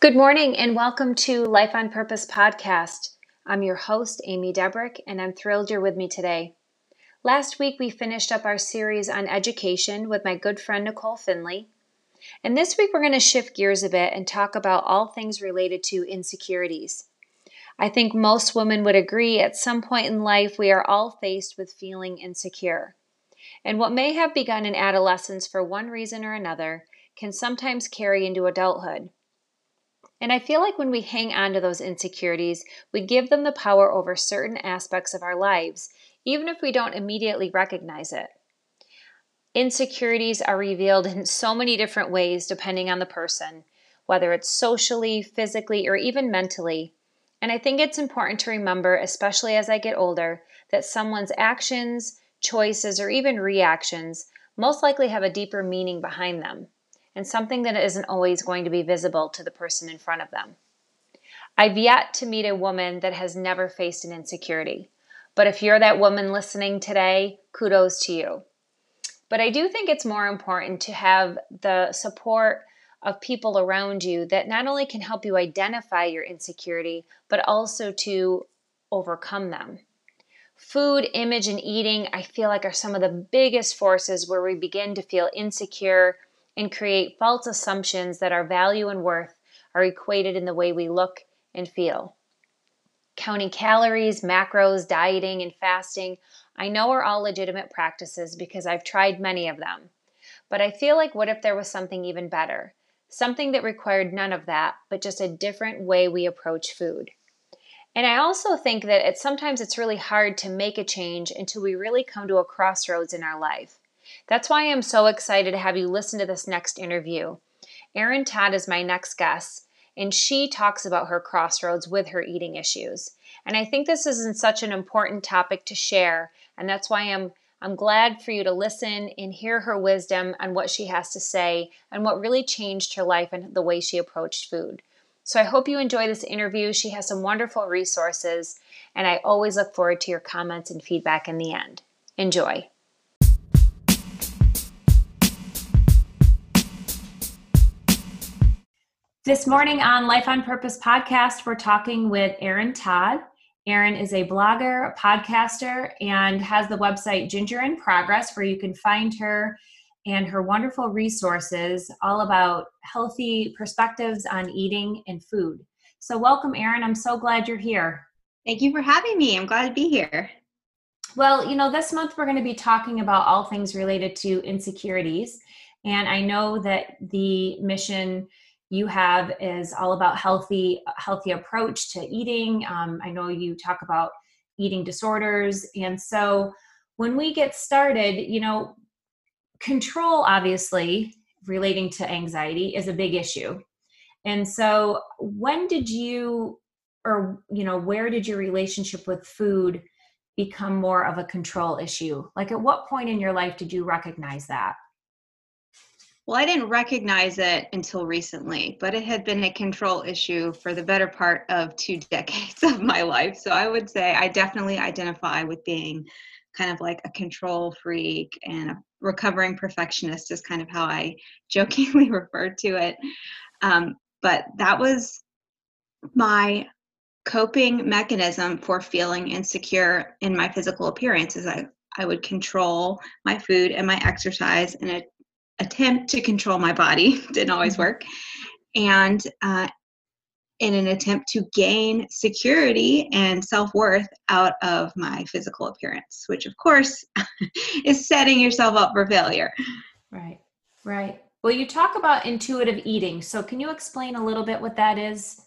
Good morning and welcome to Life on Purpose podcast. I'm your host, Amy Debrick, and I'm thrilled you're with me today. Last week, we finished up our series on education with my good friend Nicole Finley. And this week, we're going to shift gears a bit and talk about all things related to insecurities. I think most women would agree at some point in life we are all faced with feeling insecure. And what may have begun in adolescence for one reason or another can sometimes carry into adulthood. And I feel like when we hang on to those insecurities, we give them the power over certain aspects of our lives, even if we don't immediately recognize it. Insecurities are revealed in so many different ways depending on the person, whether it's socially, physically, or even mentally. And I think it's important to remember, especially as I get older, that someone's actions, choices, or even reactions most likely have a deeper meaning behind them and something that isn't always going to be visible to the person in front of them. I've yet to meet a woman that has never faced an insecurity. But if you're that woman listening today, kudos to you. But I do think it's more important to have the support of people around you that not only can help you identify your insecurity, but also to overcome them. Food, image, and eating, I feel like, are some of the biggest forces where we begin to feel insecure and create false assumptions that our value and worth are equated in the way we look and feel. Counting calories, macros, dieting, and fasting, I know are all legitimate practices because I've tried many of them. But I feel like what if there was something even better? Something that required none of that, but just a different way we approach food. And I also think that it, sometimes it's really hard to make a change until we really come to a crossroads in our life. That's why I'm so excited to have you listen to this next interview. Erin Todd is my next guest, and she talks about her crossroads with her eating issues. And I think this is such an important topic to share, and that's why I'm I'm glad for you to listen and hear her wisdom on what she has to say and what really changed her life and the way she approached food. So I hope you enjoy this interview. She has some wonderful resources, and I always look forward to your comments and feedback in the end. Enjoy. This morning on Life on Purpose podcast, we're talking with Erin Todd. Erin is a blogger, a podcaster, and has the website Ginger in Progress, where you can find her and her wonderful resources all about healthy perspectives on eating and food. So, welcome, Erin. I'm so glad you're here. Thank you for having me. I'm glad to be here. Well, you know, this month we're going to be talking about all things related to insecurities. And I know that the mission you have is all about healthy healthy approach to eating. Um, i know you talk about eating disorders. And so when we get started you know control obviously relating to anxiety is a big issue. And so when did you or you know where did your relationship with food become more of a control issue? Like at what point in your life did you recognize that well, I didn't recognize it until recently, but it had been a control issue for the better part of two decades of my life. So I would say I definitely identify with being kind of like a control freak and a recovering perfectionist, is kind of how I jokingly refer to it. Um, but that was my coping mechanism for feeling insecure in my physical appearance is I, I would control my food and my exercise and it attempt to control my body. Didn't always mm-hmm. work. And uh, in an attempt to gain security and self-worth out of my physical appearance which of course is setting yourself up for failure. Right. Right. Well you talk about intuitive eating. So can you explain a little bit what that is?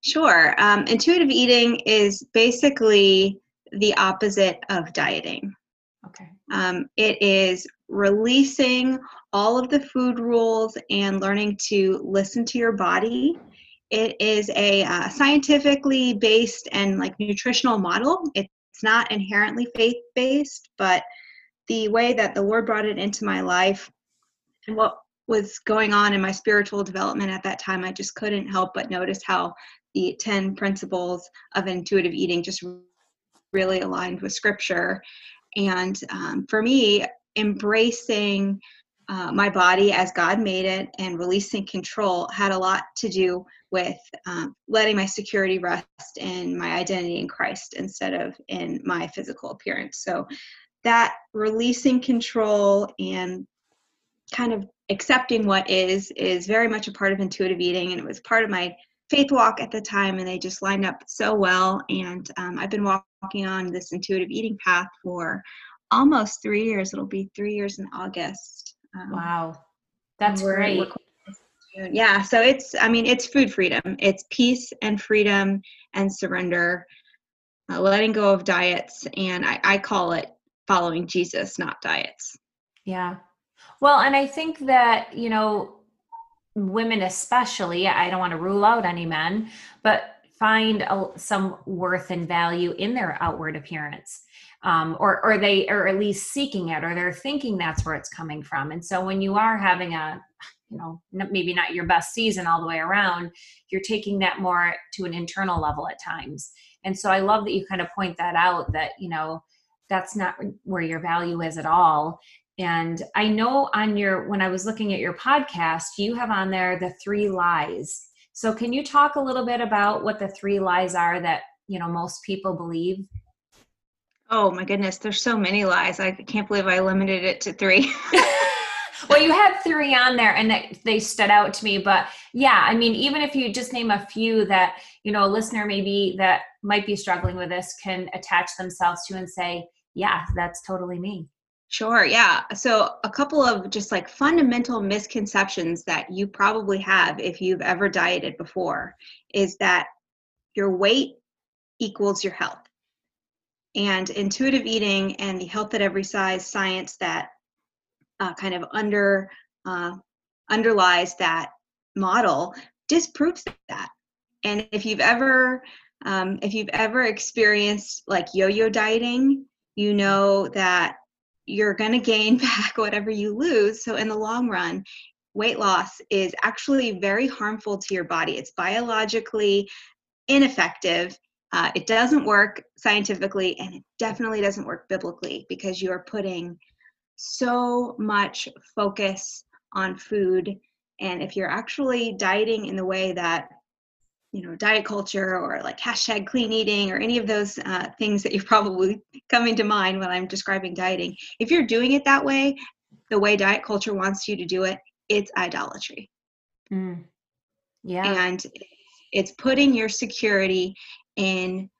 Sure. Um, intuitive eating is basically the opposite of dieting um, it is releasing all of the food rules and learning to listen to your body. It is a uh, scientifically based and like nutritional model. It's not inherently faith based, but the way that the Lord brought it into my life and what was going on in my spiritual development at that time, I just couldn't help but notice how the 10 principles of intuitive eating just really aligned with scripture. And um, for me, embracing uh, my body as God made it and releasing control had a lot to do with um, letting my security rest in my identity in Christ instead of in my physical appearance. So that releasing control and kind of accepting what is is very much a part of intuitive eating and it was part of my faith walk at the time and they just lined up so well. And um, i've been walking on this intuitive eating path for almost three years. It'll be three years in august. Um, wow. That's we're, great. we're yeah so it's i mean it's food freedom. It's peace and freedom and surrender uh, letting go of diets and I, I call it following jesus not diets. Yeah. Well and i think that you know women especially i don't want to rule out any men but find a, some worth and value in their outward appearance um, or or they are at least seeking it or they're thinking that's where it's coming from. And so when you are having a you know maybe not your best season all the way around you're taking that more to an internal level at times. And so i love that you kind of point that out that you know that's not where your value is at all and I know on your, when I was looking at your podcast, you have on there the three lies. So can you talk a little bit about what the three lies are that, you know, most people believe? Oh my goodness, there's so many lies. I can't believe I limited it to three. well, you had three on there and they stood out to me. But yeah, I mean, even if you just name a few that, you know, a listener maybe that might be struggling with this can attach themselves to and say, yeah, that's totally me. Sure, yeah. So, a couple of just like fundamental misconceptions that you probably have if you've ever dieted before is that your weight equals your health. And intuitive eating and the health at every size science that uh, kind of under uh, underlies that model disproves that. And if you've ever um, if you've ever experienced like yo-yo dieting, you know that you're going to gain back whatever you lose. So, in the long run, weight loss is actually very harmful to your body. It's biologically ineffective. Uh, it doesn't work scientifically, and it definitely doesn't work biblically because you are putting so much focus on food. And if you're actually dieting in the way that you know diet culture or like hashtag clean eating or any of those uh, things that you're probably coming to mind when i'm describing dieting. If you're doing it that way the way diet culture wants you to do it it's idolatry. Mm. yeah. And it's putting your security in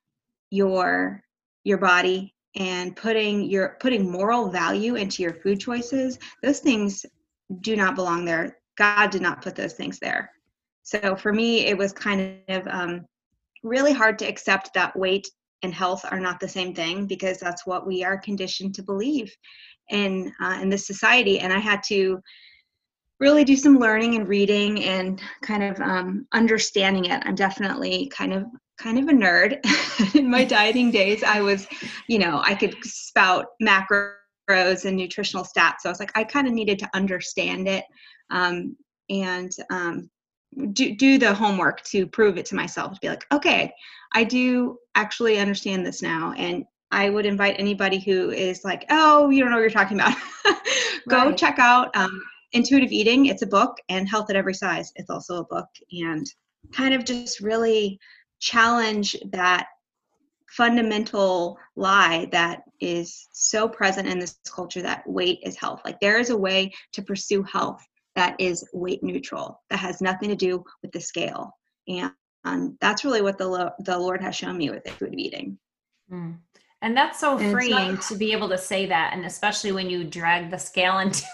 your your body and putting your putting moral value into your food choices. Those things do not belong there. God did not put those things there so for me, it was kind of um, really hard to accept that weight and health are not the same thing because that's what we are conditioned to believe in uh, in this society. And I had to really do some learning and reading and kind of um, understanding it. I'm definitely kind of kind of a nerd in my dieting days. I was, you know, I could spout macros and nutritional stats. So I was like, I kind of needed to understand it. Um, and um, do, do the homework to prove it to myself to be like okay i do actually understand this now and i would invite anybody who is like oh you don't know what you're talking about. Go right. check out um, intuitive eating. It's a book and health at every size it's also a book and kind of just really challenge that fundamental lie that is so present in this culture that weight is health. Like there is a way to pursue health that is weight neutral, that has nothing to do with the scale. And, and that's really what the, lo- the Lord has shown me with the food eating. Mm. And that's so and freeing to be able to say that. And especially when you drag the scale into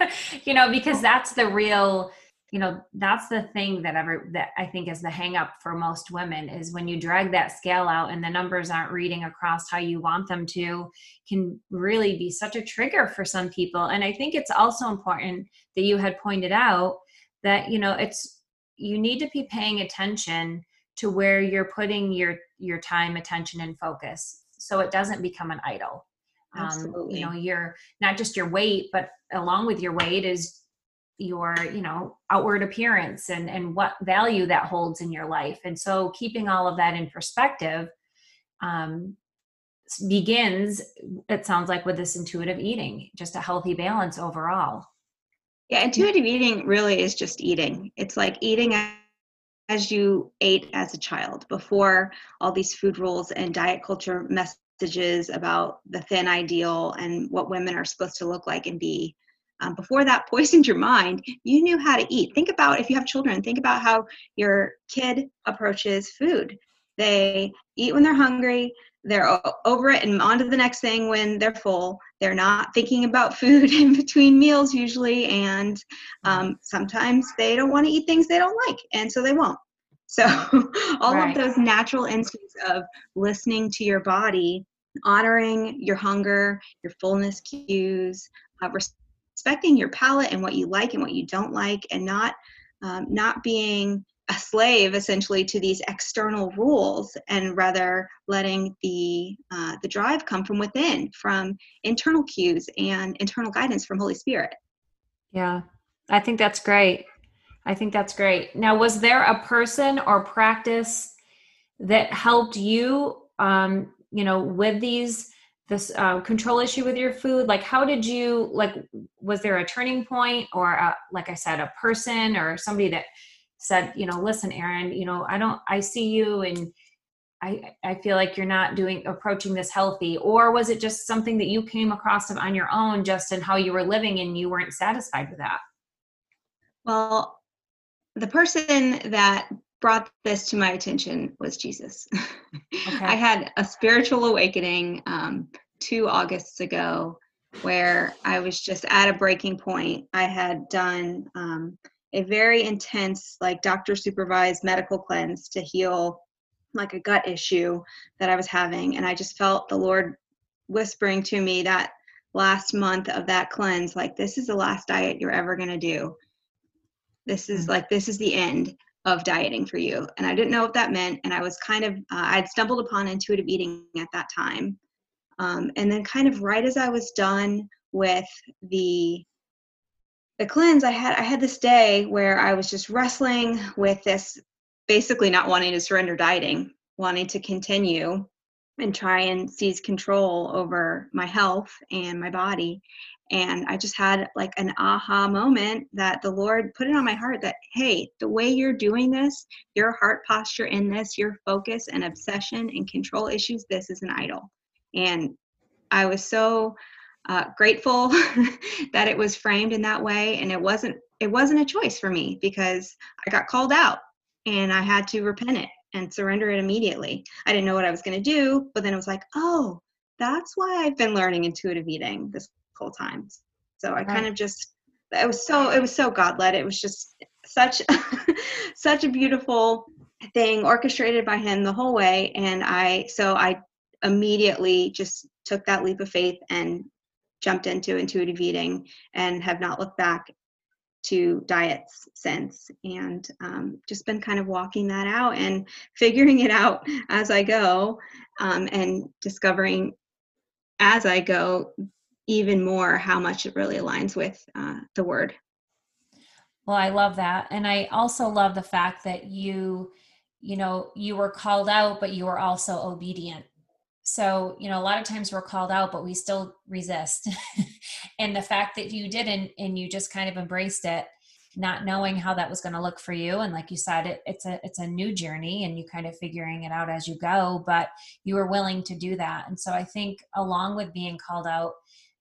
it, you know, because that's the real you know that's the thing that ever that i think is the hang up for most women is when you drag that scale out and the numbers aren't reading across how you want them to can really be such a trigger for some people and i think it's also important that you had pointed out that you know it's you need to be paying attention to where you're putting your your time attention and focus so it doesn't become an idol Absolutely. Um, you know your not just your weight but along with your weight is your you know outward appearance and and what value that holds in your life and so keeping all of that in perspective um, begins it sounds like with this intuitive eating just a healthy balance overall Yeah, intuitive eating really is just eating. It's like eating as you ate as a child before all these food rules and diet culture messages about the thin ideal and what women are supposed to look like and be. Um, before that poisoned your mind, you knew how to eat. Think about if you have children, think about how your kid approaches food. They eat when they're hungry, they're over it and on to the next thing when they're full. They're not thinking about food in between meals usually, and um, sometimes they don't want to eat things they don't like, and so they won't. So, all right. of those natural instincts of listening to your body, honoring your hunger, your fullness cues, uh, respecting your palate and what you like and what you don't like, and not um, not being a slave essentially to these external rules and rather letting the uh, the drive come from within from internal cues and internal guidance from holy spirit. Yeah. I think that's great. I think that's great. Now was there a person or practice that helped you um, you know with these this uh, control issue with your food? Like how did you like was there a turning point or a, like i said a person or somebody that said, you know, listen, Erin, you know, I don't, I see you and I, I feel like you're not doing approaching this healthy or was it just something that you came across on your own just in how you were living and you weren't satisfied with that? Well the person that brought this to my attention was jesus okay. i had a spiritual awakening um, two augusts ago where i was just at a breaking point i had done um, a very intense, like doctor supervised medical cleanse to heal like a gut issue that I was having. And I just felt the Lord whispering to me that last month of that cleanse, like, this is the last diet you're ever going to do. This is mm-hmm. like, this is the end of dieting for you. And I didn't know what that meant. And I was kind of, uh, I'd stumbled upon intuitive eating at that time. Um, and then, kind of right as I was done with the the cleanse i had i had this day where i was just wrestling with this basically not wanting to surrender dieting wanting to continue and try and seize control over my health and my body and i just had like an aha moment that the lord put it on my heart that hey the way you're doing this your heart posture in this your focus and obsession and control issues this is an idol. And i was so uh, grateful that it was framed in that way and it wasn't it wasn't a choice for me because i got called out and i had to repent it and surrender it immediately. I didn't know what i was going to do but then it was like oh that's why i've been learning intuitive eating this whole time so i kind of just it was so it was so god led it was just such such a beautiful thing orchestrated by him the whole way. And i so i immediately just took that leap of faith and jumped into intuitive eating and have not looked back to diets since. And um, just been kind of walking that out and figuring it out as I go um, and discovering as I go even more how much it really aligns with uh, the word. Well, I love that. And I also love the fact that you, you know, you were called out, but you were also obedient so you know a lot of times we're called out but we still resist and the fact that you didn't and you just kind of embraced it not knowing how that was going to look for you and like you said it, it's a it's a new journey and you kind of figuring it out as you go but you were willing to do that and so i think along with being called out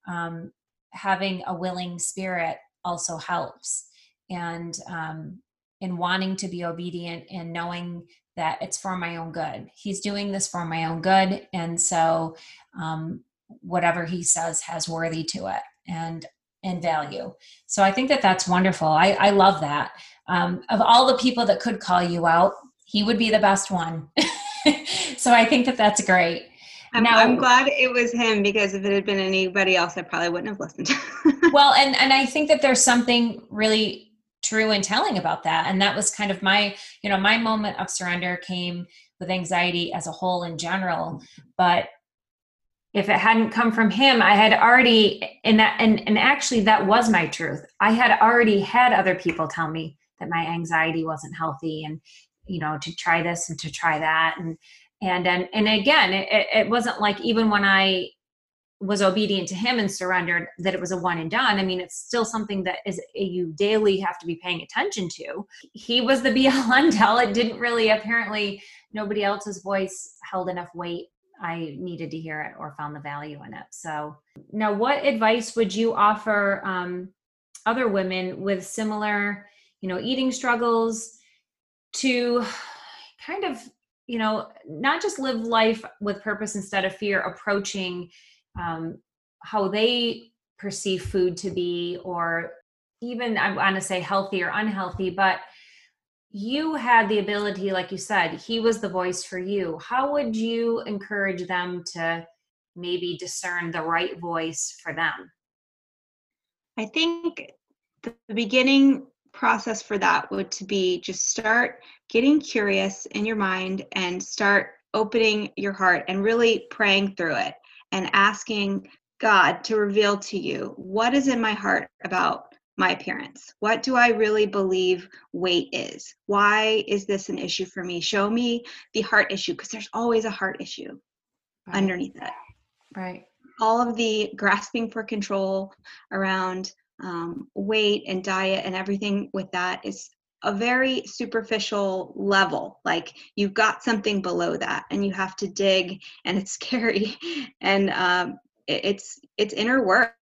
um, having a willing spirit also helps and um, in wanting to be obedient and knowing that it's for my own good. He's doing this for my own good. And so um, whatever he says has worthy to it and and value. So I think that that's wonderful. I, I love that. Um, of all the people that could call you out, he would be the best one. so I think that that's great. I'm, now, I'm glad it was him because if it had been anybody else, I probably wouldn't have listened. well, and and I think that there's something really true in telling about that and that was kind of my you know my moment of surrender came with anxiety as a whole in general but if it hadn't come from him i had already and that and, and actually that was my truth i had already had other people tell me that my anxiety wasn't healthy and you know to try this and to try that and and and, and again it, it wasn't like even when i was obedient to him and surrendered that it was a one and done. I mean it's still something that is you daily have to be paying attention to. He was the be all end all. It didn't really apparently nobody else's voice held enough weight i needed to hear it or found the value in it. So now what advice would you offer um, other women with similar you know eating struggles to kind of you know not just live life with purpose instead of fear approaching um, how they perceive food to be, or even I want to say healthy or unhealthy, but you had the ability, like you said, he was the voice for you. How would you encourage them to maybe discern the right voice for them? I think the beginning process for that would to be just start getting curious in your mind and start opening your heart and really praying through it and asking God to reveal to you what is in my heart about my appearance. What do I really believe weight is? Why is this an issue for me? Show me the heart issue because there's always a heart issue right. underneath it. Right. All of the grasping for control around um, weight and diet and everything with that is a very superficial level. Like you've got something below that and you have to dig and it's scary and um, it, it's it's inner work.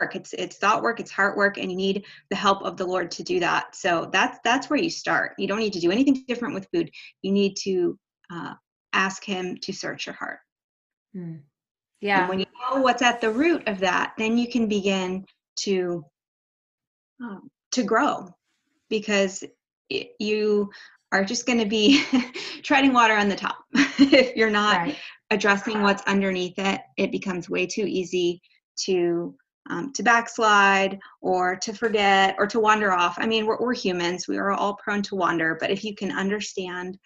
It's it's thought work it's heart work and you need the help of the lord to do that. So that's that's where you start. You don't need to do anything different with food. You need to uh, ask him to search your heart. Mm. yeah. and when you know what's at the root of that then you can begin to um, to grow because it, you are just going to be treading water on the top. If you're not right. addressing what's underneath it it becomes way too easy to um, to backslide or to forget or to wander off. I mean we're, we're humans. We are all prone to wander but if you can understand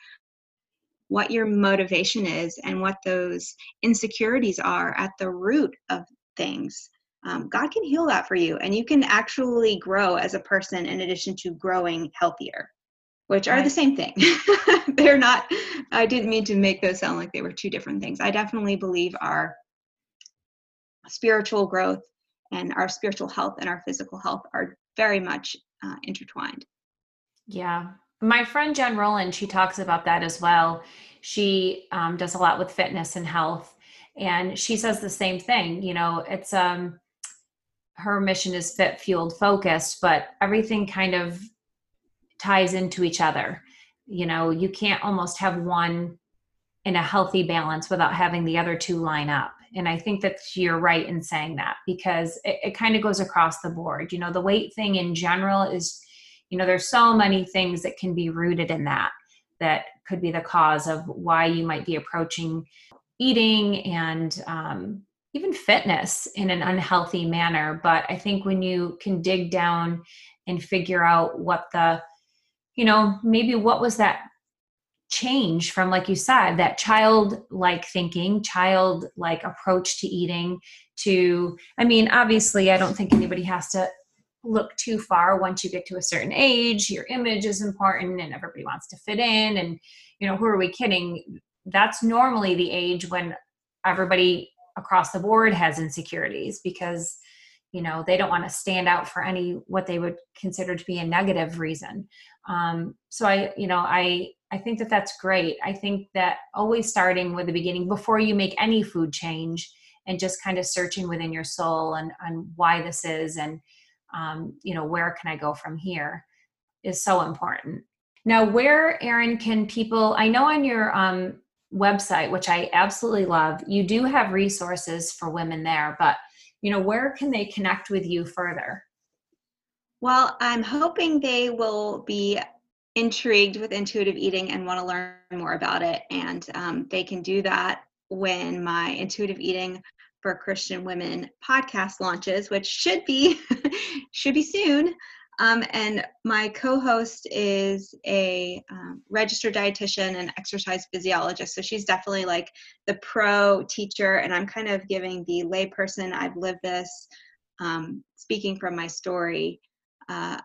what your motivation is and what those insecurities are at the root of things um, God can heal that for you, and you can actually grow as a person in addition to growing healthier, which are right. the same thing. They're not, I didn't mean to make those sound like they were two different things. I definitely believe our spiritual growth and our spiritual health and our physical health are very much uh, intertwined. Yeah. My friend Jen Roland, she talks about that as well. She um, does a lot with fitness and health and she says the same thing you know it's um her mission is fit fueled focused but everything kind of ties into each other. You know you can't almost have one in a healthy balance without having the other two line up. And i think that you're right in saying that because it, it kind of goes across the board. You know the weight thing in general is you know there's so many things that can be rooted in that that could be the cause of why you might be approaching eating and um, even fitness in an unhealthy manner. But I think when you can dig down and figure out what the, you know, maybe what was that change from, like you said, that childlike thinking, childlike approach to eating to, I mean, obviously, I don't think anybody has to look too far once you get to a certain age your image is important and everybody wants to fit in and you know who are we kidding that's normally the age when everybody across the board has insecurities because you know they don't want to stand out for any what they would consider to be a negative reason. Um, so i you know i i think that that's great. I think that always starting with the beginning before you make any food change and just kind of searching within your soul and on why this is and um, you know where can i go from here is so important. Now where erin can people i know on your um, website, which I absolutely love, you do have resources for women there, but you know, where can they connect with you further? Well, I'm hoping they will be intrigued with intuitive eating and want to learn more about it. And um, they can do that when my intuitive eating for Christian women podcast launches, which should be should be soon. Um, and my co-host is a um, registered dietitian and exercise physiologist. So she's definitely like the pro teacher, and I'm kind of giving the layperson. I've lived this, um, speaking from my story uh,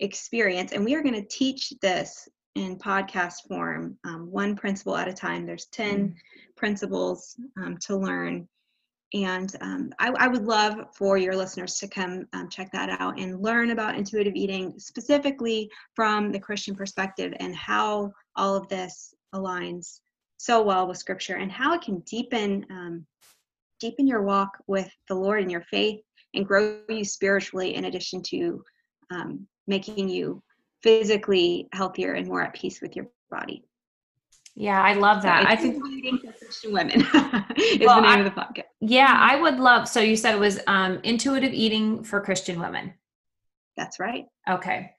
experience, and we are going to teach this in podcast form, um, one principle at a time. There's ten mm. principles um, to learn, and um, I, I, would love for your listeners to come um, check that out and learn about intuitive eating specifically from the Christian perspective and how all of this aligns so well with Scripture and how it can deepen um, deepen your walk with the Lord and your faith and grow you spiritually in addition to um, making you physically healthier and more at peace with your body. Yeah, I love that. I think eating for Christian women is well, the name I, of the podcast. Yeah, I would love. So you said it was um, intuitive eating for Christian women. That's right. Okay.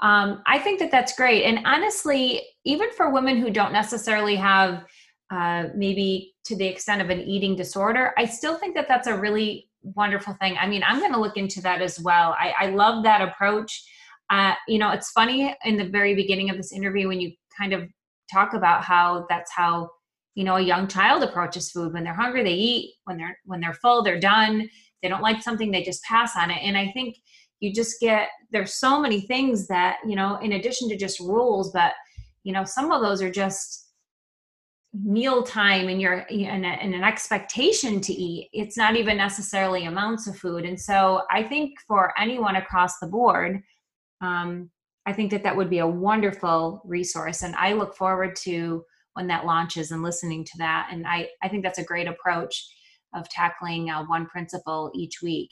Um, I think that that's great. And honestly, even for women who don't necessarily have uh, maybe to the extent of an eating disorder, I still think that that's a really wonderful thing. I mean, I'm going to look into that as well. I, I love that approach. Uh, you know, it's funny in the very beginning of this interview when you kind of talk about how that's how you know a young child approaches food. When they're hungry they eat. When they're when they're full they're done. They don't like something they just pass on it. And i think you just get there's so many things that you know in addition to just rules but you know some of those are just meal time and your and, and an expectation to eat. It's not even necessarily amounts of food. And so i think for anyone across the board um, I think that that would be a wonderful resource. And I look forward to when that launches and listening to that. And I, I think that's a great approach of tackling uh, one principle each week.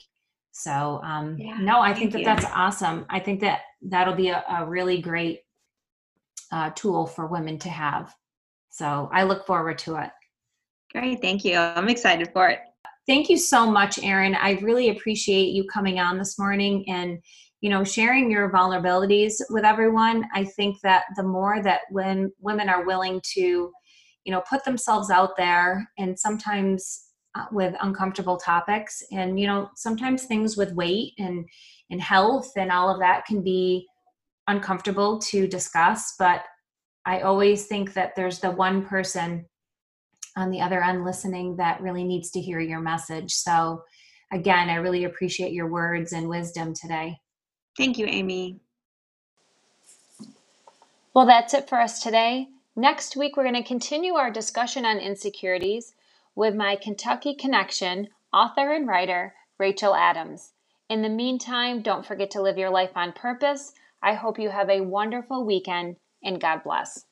So, um, yeah, no, I think that you. that's awesome. I think that that'll be a, a really great uh, tool for women to have. So I look forward to it. Great. Thank you. I'm excited for it. Thank you so much, Erin. I really appreciate you coming on this morning and you know sharing your vulnerabilities with everyone i think that the more that when women are willing to you know put themselves out there and sometimes uh, with uncomfortable topics and you know sometimes things with weight and and health and all of that can be uncomfortable to discuss but i always think that there's the one person on the other end listening that really needs to hear your message. So again i really appreciate your words and wisdom today Thank you, Amy. Well, that's it for us today. Next week, we're going to continue our discussion on insecurities with my Kentucky connection, author and writer, Rachel Adams. In the meantime, don't forget to live your life on purpose. I hope you have a wonderful weekend and God bless.